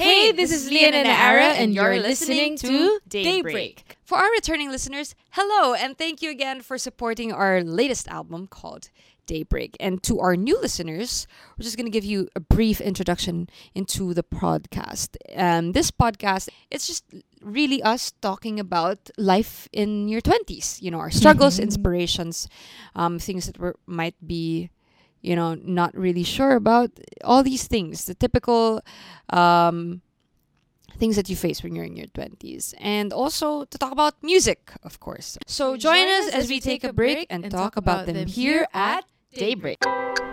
Hey, this is Leanne and Naara, and you're listening to Daybreak. For our returning listeners, hello, and thank you again for supporting our latest album called Daybreak. And to our new listeners, we're just going to give you a brief introduction into the podcast. Um, this podcast, it's just really us talking about life in your 20s, you know, our struggles, inspirations, um, things that were, might be you know, not really sure about all these things, the typical um, things that you face when you're in your 20s. And also to talk about music, of course. So join, us as we take a break and, talk about them here at Daybreak. Hello,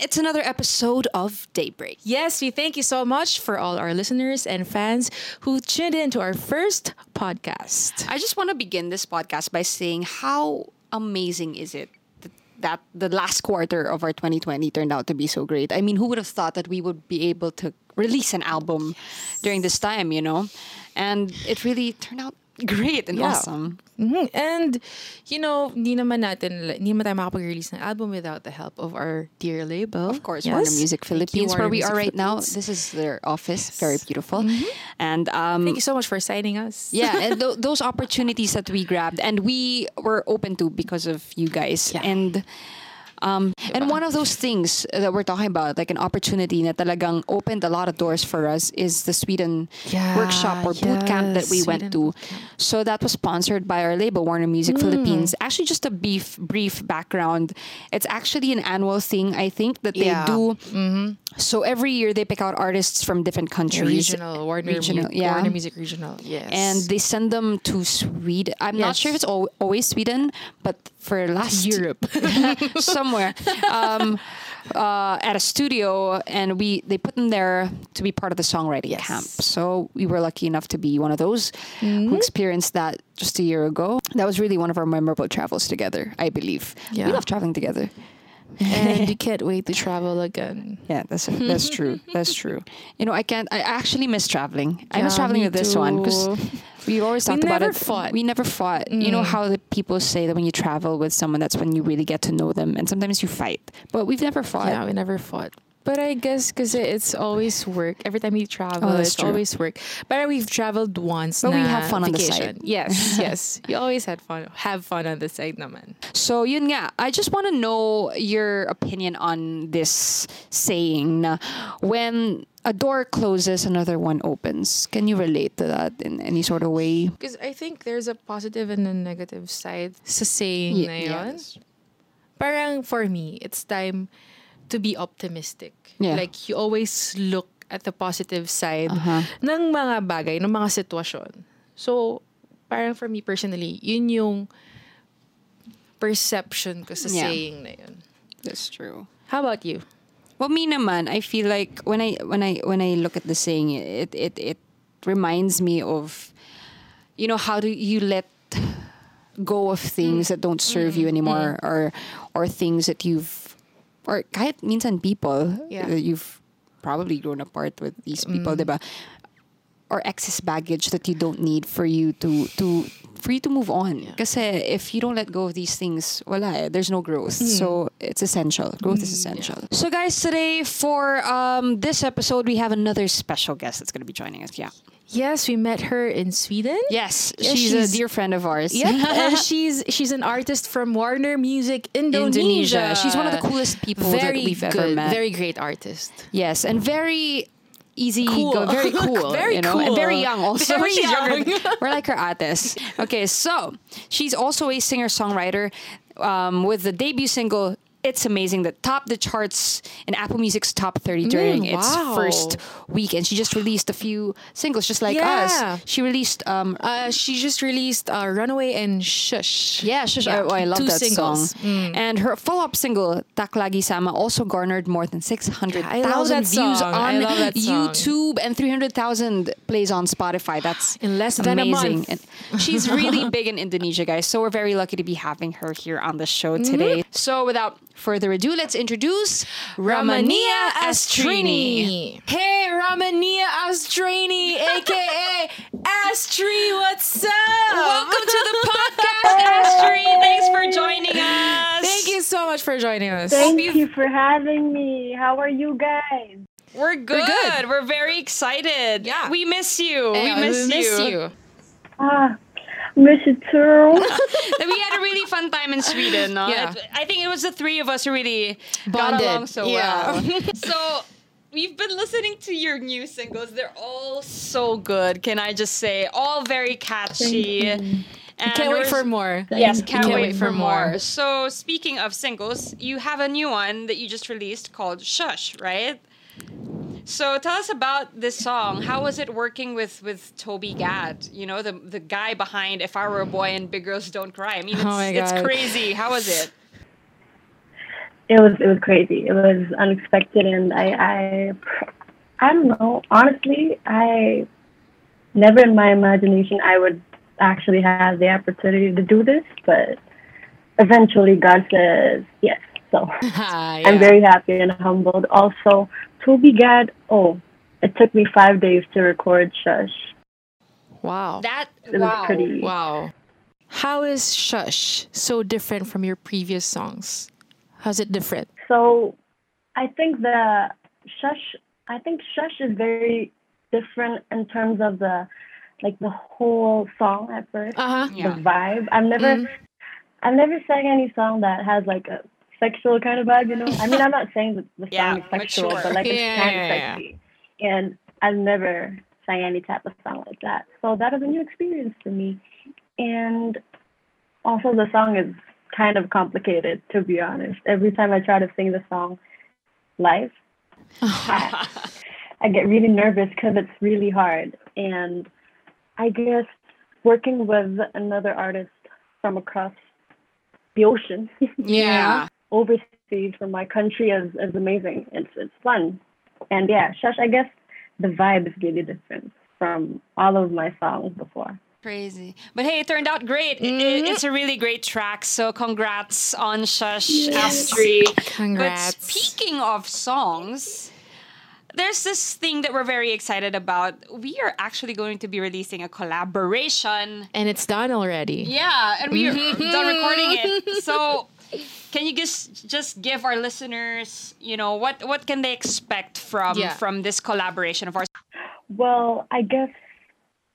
It's another episode of Daybreak. Yes, we thank you so much for all our listeners and fans who tuned in to our first podcast. I just want to begin this podcast by saying how amazing is it that, that the last quarter of our 2020 turned out to be so great. I mean, who would have thought that we would be able to release an album during this time, you know? And it really turned out great and Yeah. awesome. Mhm. And, you know, hindi naman natin, hindi naman tayo makapag-release ng album without the help of our dear label. Of course, Warner Music Philippines, where we are right now. This is their office, very beautiful. And um, Thank you so much for signing us. yeah, and th- those opportunities that we grabbed and we were open to because of you guys. Yeah. And um, and one of those things that we're talking about, like an opportunity that talagang opened a lot of doors for us, is the Sweden Yeah, workshop or boot camp that yes, we went to. So that was sponsored by our label, Warner Music Mm. Philippines. Actually, just a brief brief background. It's actually an annual thing, I think, that they Yeah. Mm-hmm. do. So every year they pick out artists from different countries. Regional, Warner, Regional, Mu- yeah. Warner Music Regional. Yes. and they send them to Sweden. I'm not sure if it's al- always Sweden, but for last Europe. somewhere um, uh, at a studio, and we they put them there to be part of the songwriting Yes. camp. So we were lucky enough to be one of those Mm-hmm. who experienced that just a year ago. That was really one of our memorable travels together. I believe. Yeah. We love traveling together. and you can't wait to travel again. Yeah, that's that's true. That's true. You know, I can't. I actually miss traveling. I miss traveling with this one because too. we always We talked about never it. fought. We never fought. You know mm. how the people say that when you travel with someone, that's when you really get to know them, and sometimes you fight. But we've never fought. Yeah, we never fought. But I guess because it's always work. Every time we travel, Oh, it's true. always work. But we've traveled once. But we have fun on the vacation. side. Yes, yes. You always had fun. Have fun on the side naman. So yun nga, I just want to know your opinion on this saying na when a door closes, another one opens. Can you relate to that in any sort of way? Because I think there's a positive and a negative side sa saying Ye- na yun. yes. Parang for me, it's time to be optimistic. Yeah. Like you always look at the positive side Uh-huh. ng mga bagay, ng mga sitwasyon. So, parang for me personally, yun yung perception ko sa Yeah. saying na yun. That's true. How about you? Well, me naman, I feel like when I when I when I look at the saying, it it it reminds me of, you know, how do you let go of things that don't serve you mm. anymore, mm-hmm. or or things that you've, or kahit minsan people Yeah. that you've probably grown apart with these people, mm. diba? Or excess baggage that you don't need for you to to for you to move on. Kasi if you don't let go of these things, wala eh, there's no growth. So it's essential. Growth is essential. So guys, today for um, this episode, we have another special guest that's going to be joining us. Yeah. Yes, we met her in Sweden. Yes, Yeah, she's, she's- a dear friend of ours. Yep, and she's she's an artist from Warner Music Indonesia. Indonesia. She's one of the coolest people very that we've good, ever met. Very great artist. yes, and very easy, Cool. go, very cool, Very you know, and very young also. Very She's younger young. than- We're like her ates. Okay, so she's also a singer songwriter um, with the debut single. It's amazing that topped the charts in Apple Music's top 30 during Mm, its wow. first week. And she just released a few singles just like Yeah. us. She released um, Uh, she just released uh, Runaway and Shush. Yeah, shush. Yeah, Oh, I love two that singles. song. Mm. And her follow-up single, Tak Lagi Sama, also garnered more than 600,000 I love that views song. on I love that song. YouTube and 300,000 plays on Spotify. That's In less than a amazing. month. And she's really big in Indonesia, guys. So we're very lucky to be having her here on the show today. Mm-hmm. So without further ado, let's introduce Rahmania Astrini. Hey, Rahmania Astrini, aka Astri, what's up? Welcome to the podcast, Astri. Thanks for joining us. Thank you so much for joining us. Thank you for having me. How are you guys? We're good. We're, good. We're very excited. Yeah. We miss you. Yeah, we miss we miss you. you. Ah miss you too. we had a really fun time in Sweden. No? Yeah. I think it was the three of us who really Bonded. got along so Yeah. well. so we've been listening to your new singles. They're all so good. Can I just say, all very catchy. And Can't wait we're- for more. Yes, Thank can't, you. wait, for more. So speaking of singles, you have a new one that you just released called Shush, right? So tell us about this song. How was it working with with Toby Gad? You know, the the guy behind If I Were a Boy and Big Girls Don't Cry. I mean, it's, Oh it's crazy. How was it? it was it was crazy. It was unexpected, and I I I don't know. Honestly, I never in my imagination I would actually have the opportunity to do this, but eventually God says yes. So Ah, I'm very happy and humbled. Also, Toby Gad. Oh, it took me five days to record Shush. Wow. That It was wow. pretty. Wow. How is Shush so different from your previous songs? How's it different? So I think the shush I think shush is very different in terms of the like the whole song at first. Uh huh. Yeah. The vibe. I've never Mhm. I've never sang any song that has like a sexual kind of vibe, you know? I mean I'm not saying that the song Yeah, is sexual, mature. but like it's Yeah, kind yeah, of sexy. And I've never sang any type of song like that. So that was a new experience for me. And also the song is kind of complicated to be honest. Every time I try to sing the song live, I get really nervous because it's really hard. And I guess working with another artist from across the ocean, Yeah. Overseas from my country, is, is amazing. It's it's fun. And yeah, Shush, I guess the vibe is really different from all of my songs before. Crazy. But hey, it turned out great. Mm-hmm. it- it's a really great track. So congrats on Shush Astri. Congrats. But speaking of songs, there's this thing that we're very excited about. We are actually going to be releasing a collaboration. and it's done already. Yeah, and we are Mm-hmm. done recording it. So can you just just give our listeners, you know, what what can they expect from Yeah. from this collaboration of ours? Well, I guess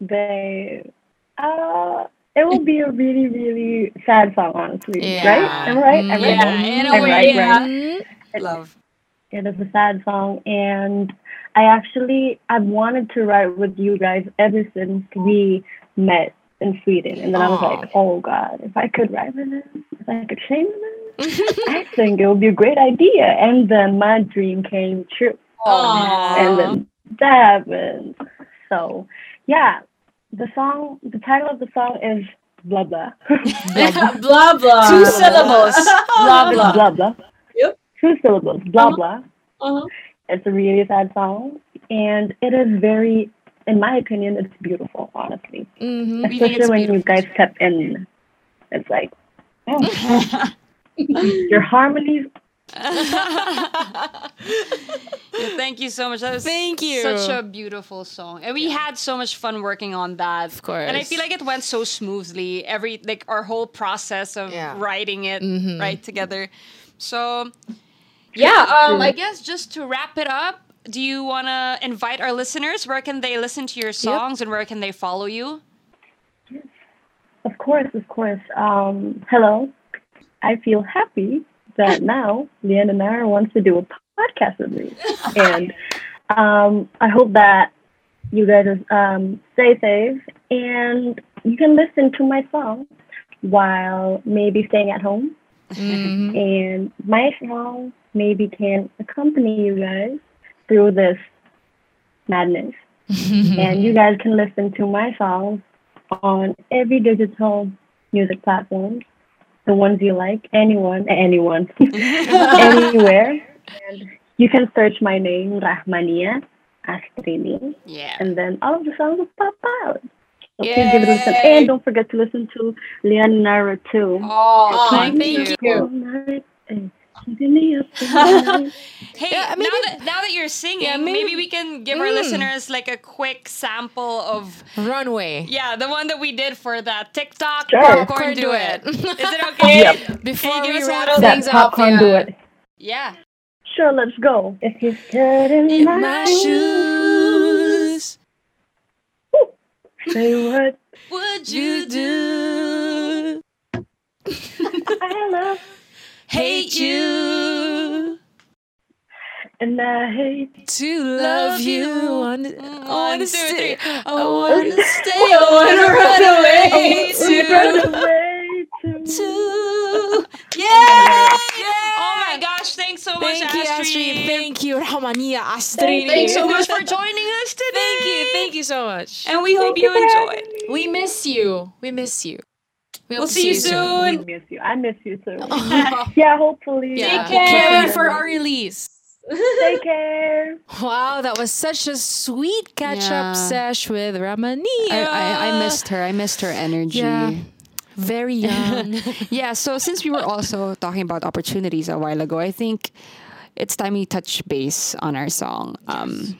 they uh it will be a really, really sad song, honestly. Yeah. Right? Am I right? Am Yeah, right? in a I'm way, right, yeah. right? Love. It is a sad song, and I actually I've wanted to write with you guys ever since we met in Sweden, and then I was like, oh God, if I could write with him, if I could sing him, I think it would be a great idea. And then my dream came true, and then that happened. So yeah, the song, the title of the song is blah blah, blah blah. Two syllables. Blah blah. blah blah. Yep. Two syllables, blah Uh-huh. blah. Uh-huh. It's a really sad song, and it is very, in my opinion, it's beautiful. Honestly, Mhm. Especially it's when you guys step in, it's like oh, your harmonies. Yeah, thank you so much. That was Thank you. Such a beautiful song, and we had so much fun working on that. Of course. and I feel like it went so smoothly. Every like our whole process of Yeah. writing it Mhm. right together. So, yeah. Um, I guess just to wrap it up, do you want to invite our listeners? Where can they listen to your songs, and where can they follow you? Of course, of course. Um, hello, I feel happy that now Leanna Nara wants to do a podcast with me, and um, I hope that you guys um, stay safe and you can listen to my song while maybe staying at home. Mhm. And my song maybe can accompany you guys through this madness. and you guys can listen to my songs on every digital music platform, the ones you like, anyone, anyone, anywhere. And you can search my name, Rahmania Astrini, Yeah. and then all of the songs will pop out. So please give it a listen. And don't forget to listen to Leonara too. Oh, thank thank you. All night, keeping me up tonight. Hey, Yeah, now, that, now that you're singing, Yeah, maybe, maybe- we can give our Mm. listeners like a quick sample of Runaway. yeah, the one that we did for that TikTok Sure. popcorn do duet. it. Is it okay? Yep. Before Can you we give us a wrap things up, popcorn yeah. do it. Yeah. Sure, let's go. If you stood in, my, My shoes, shoes. say what Would You do. I love, hate you? and I hate. To love you. One, I oh, want to oh, stay. I want to stay. I wanna run away Run to. away to. To. Yeah! Oh my gosh, thanks so much, Thank you, Astrid. Astrid. Thank you, Rahmania Astrid. Thanks so much for joining us today. Thank you. Thank you so much. And we hope you enjoy. We miss you. We miss you. We We'll hope see you I soon. miss you. I miss you too. yeah, hopefully. Yeah. care. Can't wait for our release. Take care. Wow, that was such a sweet catch Yeah. up sesh with Rahmania. I, I, I missed her. I missed her energy. Yeah. Very young. Yeah, so since we were also talking about opportunities a while ago, I think it's time we touch base on our song. Um,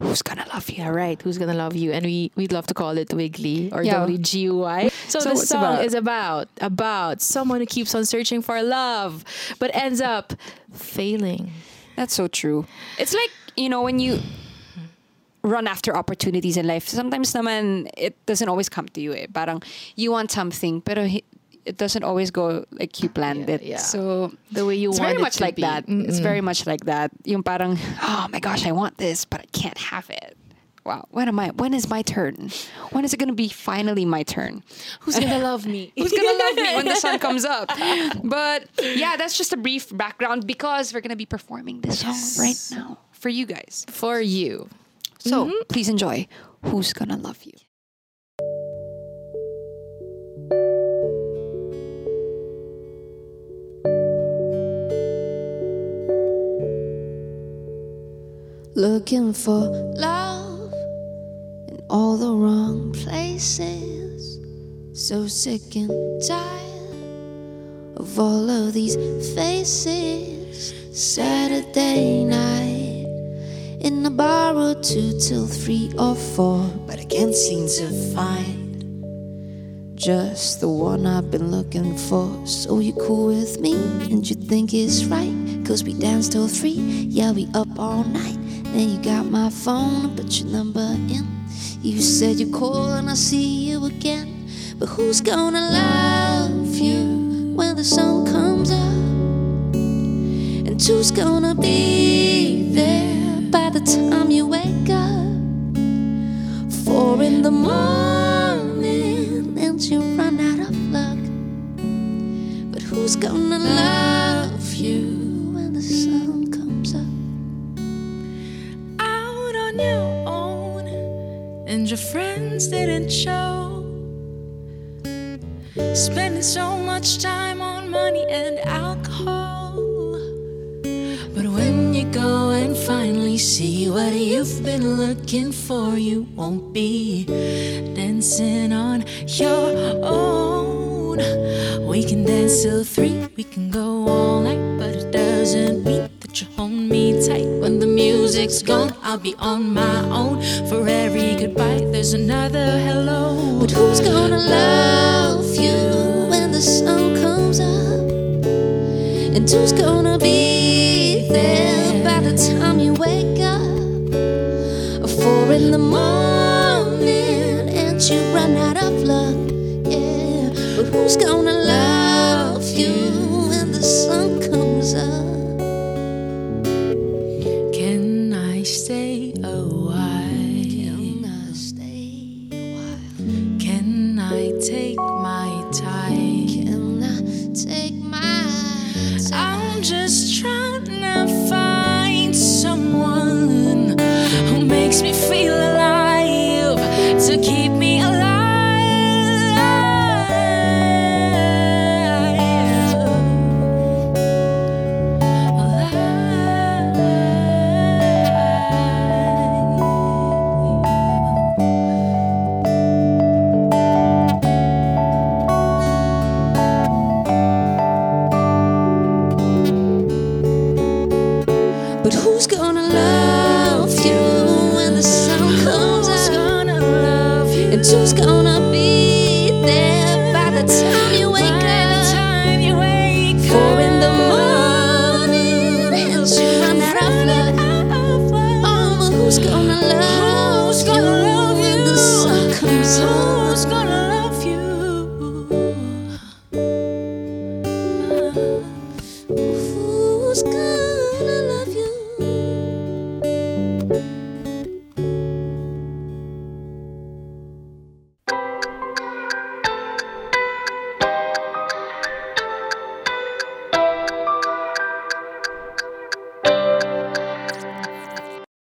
Who's gonna love you? Yeah, right. Who's gonna love you? And we we'd love to call it Wiggly or Yeah. WGUI. So, So the song about? is about about someone who keeps on searching for love, but ends up failing. That's so true. It's like, you know, when you run after opportunities in life, sometimes naman it doesn't always come to you. Eh. Parang you want something, pero hi- it doesn't always go like you planned Yeah, it. yeah. So The way you it's want very much like be. that. It's Mm-mm. very much like that. Yung parang, oh my gosh, I want this, but I can't have it. Wow, when am I? When is my turn? When is it gonna be finally my turn? Who's gonna love me? Who's gonna love me when the sun comes up? But yeah, that's just a brief background because we're gonna be performing this song right now for you guys. for you? So mm-hmm. please enjoy. Who's gonna love you? Looking for love in all the wrong places. So sick and tired of all of these faces. Saturday night in a bar or two till three or four, but I can't seem to find just the one I've been looking for. So you cool with me and you think it's right? Cause we dance till three, yeah, we up all night. Then you got my phone, I put your number in. You said you're cool and I'll see you again. But who's gonna love you when the sun comes up? And who's gonna be there by the time you wake up? Four in the morning and you run out of luck. But who's gonna love and your friends didn't show. Spending so much time on money and alcohol. But when you go and finally see what you've been looking for, you won't be dancing on your own. We can dance till three, we can go all night, but it doesn't mean that you hold me tight. Music's gone, I'll be on my own. For every goodbye, there's another hello. But who's gonna love you when the sun comes up? And who's gonna be there by the time you wake up? Four in the morning and you run out of luck. Yeah, but who's gonna time? Gonna love you the sun comes up?